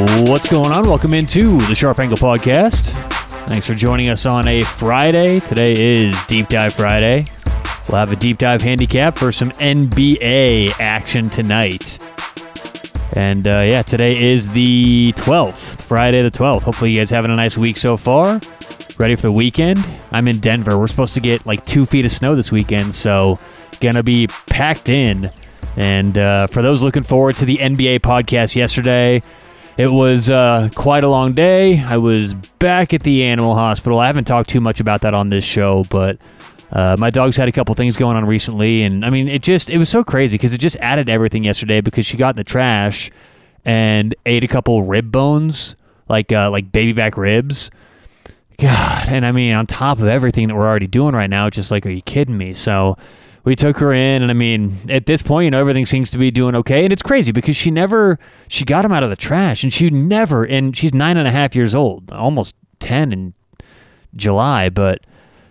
What's going on? Welcome into the Sharp Angle Podcast. Thanks for joining us on a Friday. Today is Deep Dive Friday. We'll have a deep dive handicap for some NBA action tonight. And uh, yeah, today is the 12th, Friday the 12th. Hopefully, you guys having a nice week so far. Ready for the weekend? I'm in Denver. We're supposed to get like two feet of snow this weekend, so gonna be packed in. And uh, for those looking forward to the NBA podcast yesterday, it was uh, quite a long day. I was back at the animal hospital. I haven't talked too much about that on this show, but uh, my dog's had a couple things going on recently, and I mean, it just it was so crazy because it just added everything yesterday because she got in the trash and ate a couple rib bones, like uh, like baby back ribs. God, and I mean, on top of everything that we're already doing right now, it's just like, are you kidding me? So we took her in and i mean at this point you know everything seems to be doing okay and it's crazy because she never she got him out of the trash and she never and she's nine and a half years old almost 10 in july but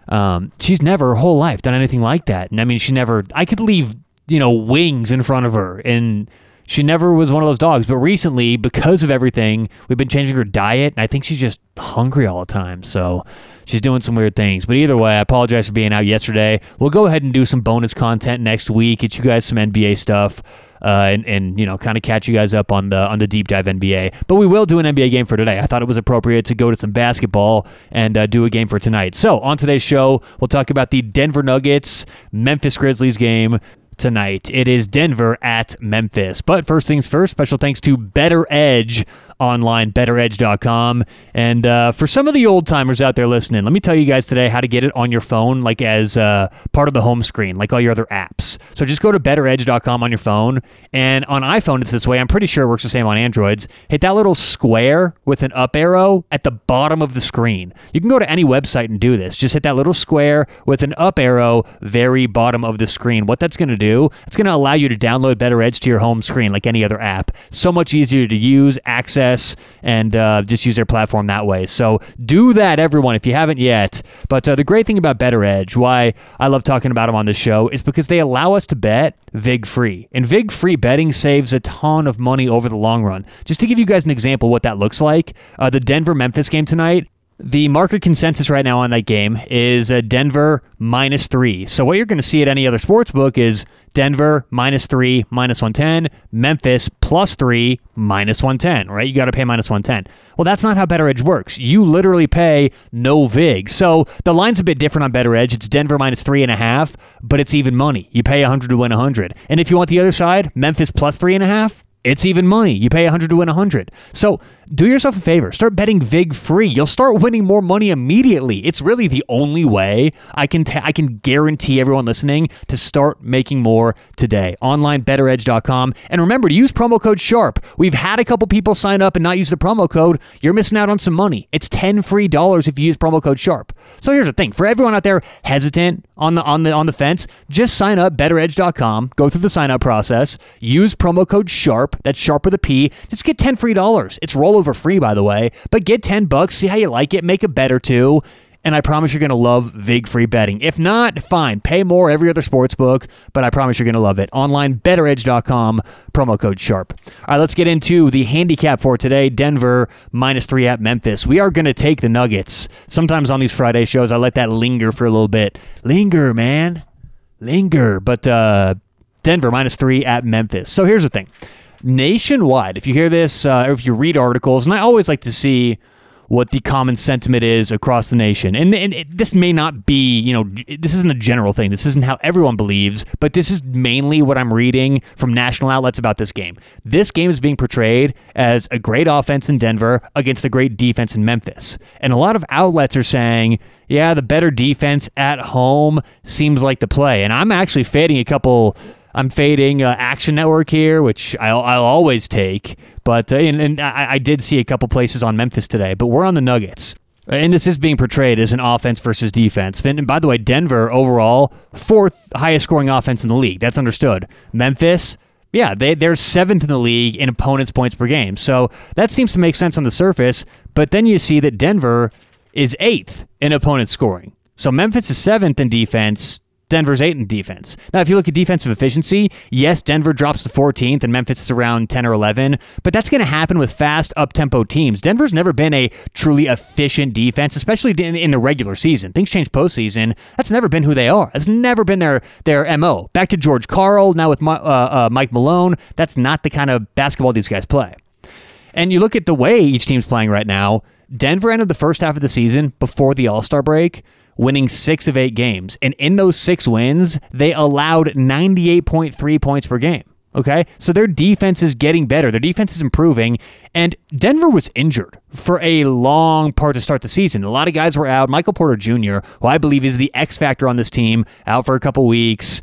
um, she's never her whole life done anything like that and i mean she never i could leave you know wings in front of her and she never was one of those dogs but recently because of everything we've been changing her diet and i think she's just hungry all the time so she's doing some weird things. But either way, I apologize for being out yesterday. We'll go ahead and do some bonus content next week. Get you guys some NBA stuff. Uh, and, and you know kind of catch you guys up on the on the deep dive NBA. But we will do an NBA game for today. I thought it was appropriate to go to some basketball and uh, do a game for tonight. So on today's show, we'll talk about the Denver Nuggets Memphis Grizzlies game tonight. It is Denver at Memphis. But first things first, special thanks to Better Edge online, betteredge.com. And uh, for some of the old timers out there listening, let me tell you guys today how to get it on your phone, like as uh, part of the home screen, like all your other apps. So just go to betteredge.com on your phone. And on iPhone, it's this way. I'm pretty sure it works the same on Androids. Hit that little square with an up arrow at the bottom of the screen. You can go to any website and do this. Just hit that little square with an up arrow, very bottom of the screen. What that's going to do, it's going to allow you to download Better Edge to your home screen like any other app. So much easier to use, access and uh, just use their platform that way. So do that, everyone, if you haven't yet. But uh, the great thing about Better Edge, why I love talking about them on this show, is because they allow us to bet VIG free. And VIG free betting saves a ton of money over the long run. Just to give you guys an example what that looks like, uh, the Denver Memphis game tonight, the market consensus right now on that game is a Denver minus three. So what you're going to see at any other sports book is Denver minus three, minus 110. Memphis plus three, minus 110, right? You got to pay minus 110. Well, that's not how Better Edge works. You literally pay no VIG. So the line's a bit different on Better Edge. It's Denver minus three and a half, but it's even money. You pay a 100 to win a 100. And if you want the other side, Memphis plus three and a half, it's even money. You pay a 100 to win a 100. So do yourself a favor. Start betting VIG free. You'll start winning more money immediately. It's really the only way I can ta- I can guarantee everyone listening to start making more today. Onlinebetteredge.com And remember to use promo code SHARP. We've had a couple people sign up and not use the promo code. You're missing out on some money. It's 10 free dollars if you use promo code SHARP. So here's the thing. For everyone out there hesitant on the on the on the fence, just sign up betteredge.com. Go through the sign up process. Use promo code SHARP. That's SHARP with a P. Just get 10 free dollars. It's roll over free, by the way. But get 10 bucks, see how you like it, make it better too. And I promise you're going to love VIG free betting. If not, fine. Pay more every other sports book, but I promise you're going to love it. Online, betteredge.com, promo code SHARP. All right, let's get into the handicap for today Denver minus three at Memphis. We are going to take the Nuggets. Sometimes on these Friday shows, I let that linger for a little bit. Linger, man. Linger. But uh, Denver minus three at Memphis. So here's the thing nationwide, if you hear this uh, or if you read articles, and I always like to see what the common sentiment is across the nation. And, and it, this may not be, you know, this isn't a general thing. This isn't how everyone believes, but this is mainly what I'm reading from national outlets about this game. This game is being portrayed as a great offense in Denver against a great defense in Memphis. And a lot of outlets are saying, yeah, the better defense at home seems like the play. And I'm actually fading a couple I'm fading uh, Action Network here, which I'll, I'll always take. But uh, and, and I, I, did see a couple places on Memphis today, but we're on the Nuggets. And this is being portrayed as an offense versus defense. And by the way, Denver overall fourth highest scoring offense in the league. That's understood. Memphis, yeah, they they're seventh in the league in opponents' points per game. So that seems to make sense on the surface. But then you see that Denver is eighth in opponent scoring. So Memphis is seventh in defense. Denver's eight in defense. Now, if you look at defensive efficiency, yes, Denver drops to 14th and Memphis is around 10 or 11, but that's going to happen with fast, up tempo teams. Denver's never been a truly efficient defense, especially in, in, the regular season. Things change postseason. That's never been who they are. That's never been their, their MO. Back to George Karl, now with uh, uh, Mike Malone, that's not the kind of basketball these guys play. And you look at the way each team's playing right now, Denver ended the first half of the season before the All Star break winning six of eight games. And in those six wins, they allowed 98.3 points per game. Okay. So their defense is getting better. Their defense is improving. And Denver was injured for a long part to start the season. A lot of guys were out. Michael Porter Jr., who I believe is the X factor on this team, out for a couple weeks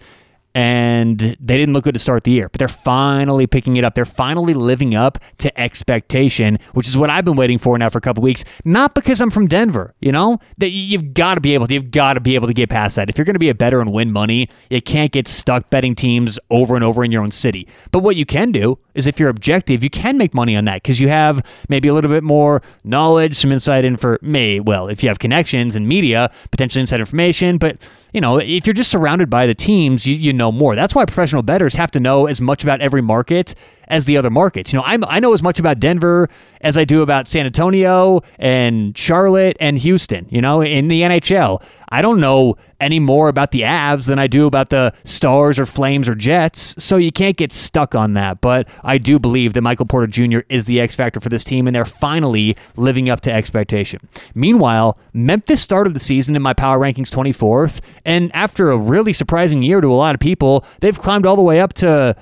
and they didn't look good to start the year. But they're finally picking it up. They're finally living up to expectation, which is what I've been waiting for now for a couple weeks. Not because I'm from Denver, you know that you've got to be able to. You've got to be able to get past that. If you're going to be a better and win money, you can't get stuck betting teams over and over in your own city. But what you can do is, if you're objective, you can make money on that because you have maybe a little bit more knowledge, some insight in for me. Well, if you have connections and media, potentially inside information, but you know, if you're just surrounded by the teams, you, you know more. That's why professional bettors have to know as much about every market as the other markets. You know, I'm, I know as much about Denver as I do about San Antonio and Charlotte and Houston, you know, in the NHL. I don't know any more about the Avs than I do about the Stars or Flames or Jets, so you can't get stuck on that. But I do believe that Michael Porter Jr. is the X factor for this team, and they're finally living up to expectation. Meanwhile, Memphis started the season in my power rankings 24th, and after a really surprising year to a lot of people, they've climbed all the way up to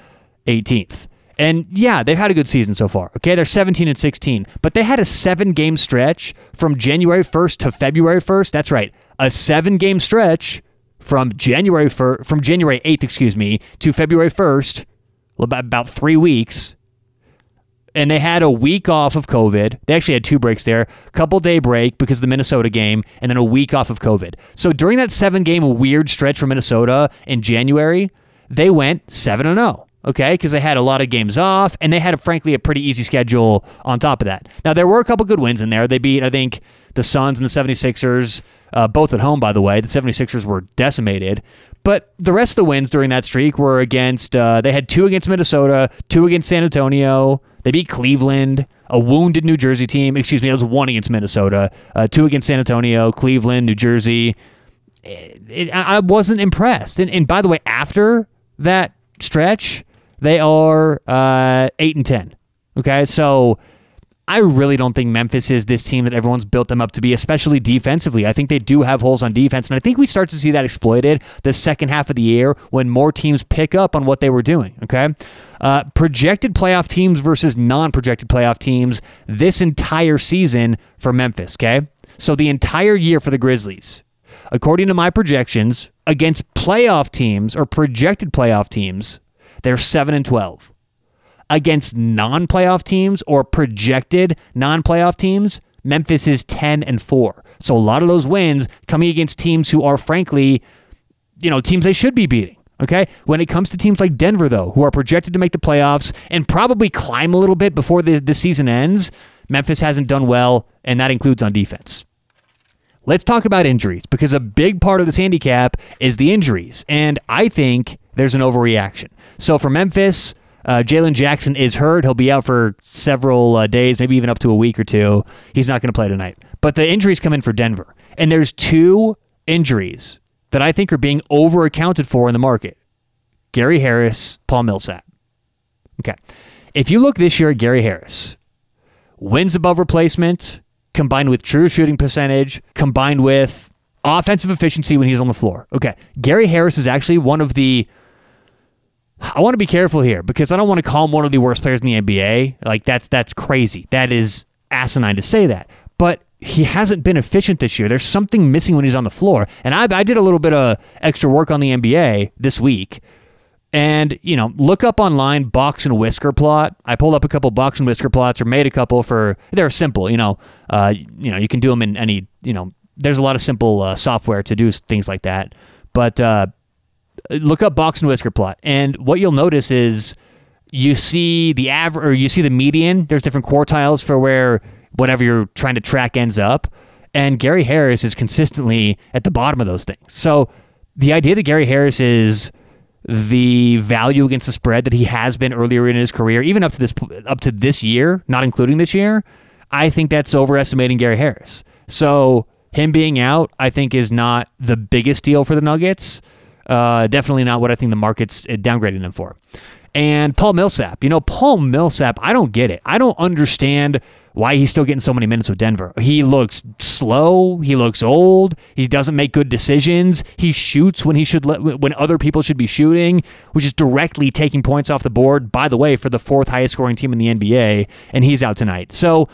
18th. And yeah, they've had a good season so far. Okay, they're 17 and 16, but they had a seven game stretch from January 1st to February 1st. That's right, a seven game stretch from January 1st, from January 8th, excuse me, to February 1st, about three weeks. And they had a week off of COVID. They actually had two breaks there, a couple day break because of the Minnesota game, and then a week off of COVID. So during that seven game weird stretch for Minnesota in January, they went seven and zero. Oh okay, because they had a lot of games off and they had, a, frankly, a pretty easy schedule on top of that. Now, there were a couple good wins in there. They beat, I think, the Suns and the 76ers, uh, both at home, by the way. The 76ers were decimated. But the rest of the wins during that streak were against, uh, they had two against Minnesota, two against San Antonio. They beat Cleveland, a wounded New Jersey team. Excuse me, it was one against Minnesota, uh, two against San Antonio, Cleveland, New Jersey. It, it, I wasn't impressed. And, and by the way, after that stretch, they are uh, eight and ten. Okay, so I really don't think Memphis is this team that everyone's built them up to be, especially defensively. I think they do have holes on defense, and I think we start to see that exploited the second half of the year when more teams pick up on what they were doing. Okay, uh, projected playoff teams versus non-projected playoff teams this entire season for Memphis. Okay, so the entire year for the Grizzlies, according to my projections, against playoff teams or projected playoff teams they're 7 and 12. Against non-playoff teams or projected non-playoff teams, Memphis is 10 and 4. So a lot of those wins coming against teams who are frankly, you know, teams they should be beating. Okay. When it comes to teams like Denver, though, who are projected to make the playoffs and probably climb a little bit before the, the season ends, Memphis hasn't done well, and that includes on defense. Let's talk about injuries because a big part of this handicap is the injuries. And I think there's an overreaction. So for Memphis, uh, Jalen Jackson is hurt. He'll be out for several uh, days, maybe even up to a week or two. He's not going to play tonight. But the injuries come in for Denver. And there's two injuries that I think are being over accounted for in the market Gary Harris, Paul Millsap. Okay. If you look this year at Gary Harris, wins above replacement, combined with true shooting percentage, combined with offensive efficiency when he's on the floor. Okay. Gary Harris is actually one of the I want to be careful here because I don't want to call him one of the worst players in the NBA. Like that's that's crazy. That is asinine to say that. But he hasn't been efficient this year. There's something missing when he's on the floor. And I, I did a little bit of extra work on the NBA this week. And, you know, look up online box and whisker plot. I pulled up a couple box and whisker plots or made a couple for, they're simple, you know, uh, you know, you can do them in any, you know, there's a lot of simple uh, software to do things like that. But uh, look up box and whisker plot, and what you'll notice is you see the average or you see the median. There's different quartiles for where whatever you're trying to track ends up, and Gary Harris is consistently at the bottom of those things. So the idea that Gary Harris is the value against the spread that he has been earlier in his career, even up to this up to this year, not including this year, I think that's overestimating Gary Harris. So him being out, I think, is not the biggest deal for the Nuggets. Uh, definitely not what I think the market's downgrading them for. And Paul Millsap, you know, Paul Millsap, I don't get it. I don't understand why he's still getting so many minutes with Denver. He looks slow. He looks old. He doesn't make good decisions. He shoots when he should let, when other people should be shooting, which is directly taking points off the board. By the way, for the fourth highest scoring team in the NBA, and he's out tonight. So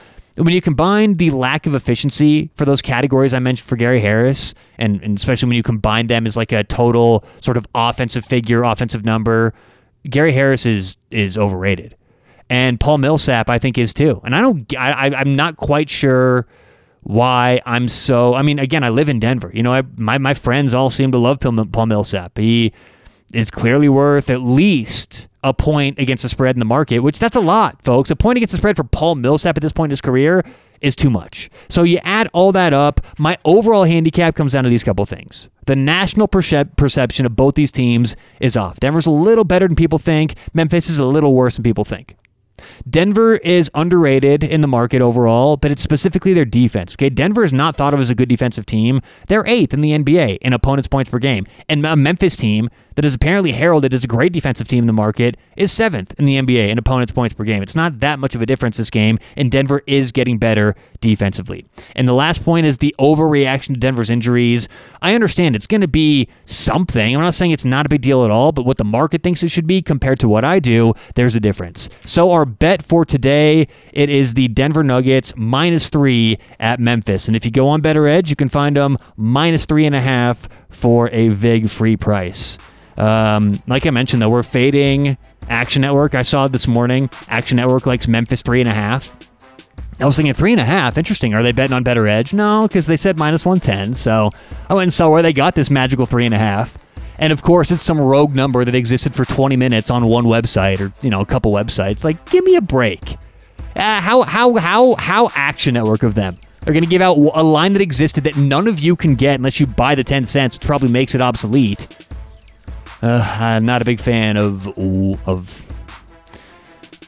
when you combine the lack of efficiency for those categories I mentioned for Gary Harris, and, and especially when you combine them as like a total sort of offensive figure, offensive number, Gary Harris is is overrated, and Paul Millsap I think is too. And I don't, I, I'm not quite sure why I'm so. I mean, again, I live in Denver. You know, I, my my friends all seem to love Paul Millsap. He is clearly worth at least a point against the spread in the market, which that's a lot, folks. A point against the spread for Paul Millsap at this point in his career is too much. So you add all that up, my overall handicap comes down to these couple things. The national percep- perception of both these teams is off. Denver's a little better than people think. Memphis is a little worse than people think. Denver is underrated in the market overall, but it's specifically their defense. Okay, Denver is not thought of as a good defensive team. They're eighth in the NBA in opponents' points per game, and a Memphis team that is apparently heralded as a great defensive team in the market is seventh in the NBA in opponents' points per game. It's not that much of a difference this game, and Denver is getting better defensively. And the last point is the overreaction to Denver's injuries. I understand it's going to be something. I'm not saying it's not a big deal at all, but what the market thinks it should be compared to what I do, there's a difference. So our bet for today, it is the Denver Nuggets minus three at Memphis. And if you go on Better Edge, you can find them minus three and a half for a VIG free price. Um, like I mentioned, though, we're fading Action Network. I saw this morning. Action Network likes Memphis three and a half. I was thinking three and a half. Interesting. Are they betting on Better Edge? No, because they said minus 110. So I went and saw where they got this magical three and a half. And of course, it's some rogue number that existed for 20 minutes on one website or, you know, a couple websites. Like, give me a break. Uh, how, how, how, how Action Network of them They're going to give out a line that existed that none of you can get unless you buy the 10 cents, which probably makes it obsolete. Uh, I'm not a big fan of of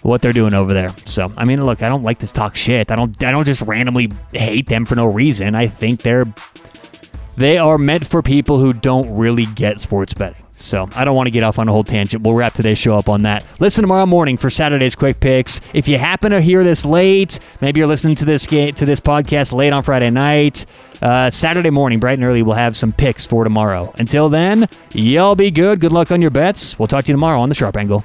what they're doing over there. So, I mean, look, I don't like this talk shit. I don't I don't just randomly hate them for no reason. I think they're they are meant for people who don't really get sports betting. So I don't want to get off on a whole tangent. We'll wrap today's show up on that. Listen tomorrow morning for Saturday's quick picks. If you happen to hear this late, maybe you're listening to this to this podcast late on Friday night. Uh, Saturday morning, bright and early, we'll have some picks for tomorrow. Until then, y'all be good. Good luck on your bets. We'll talk to you tomorrow on the Sharp Angle.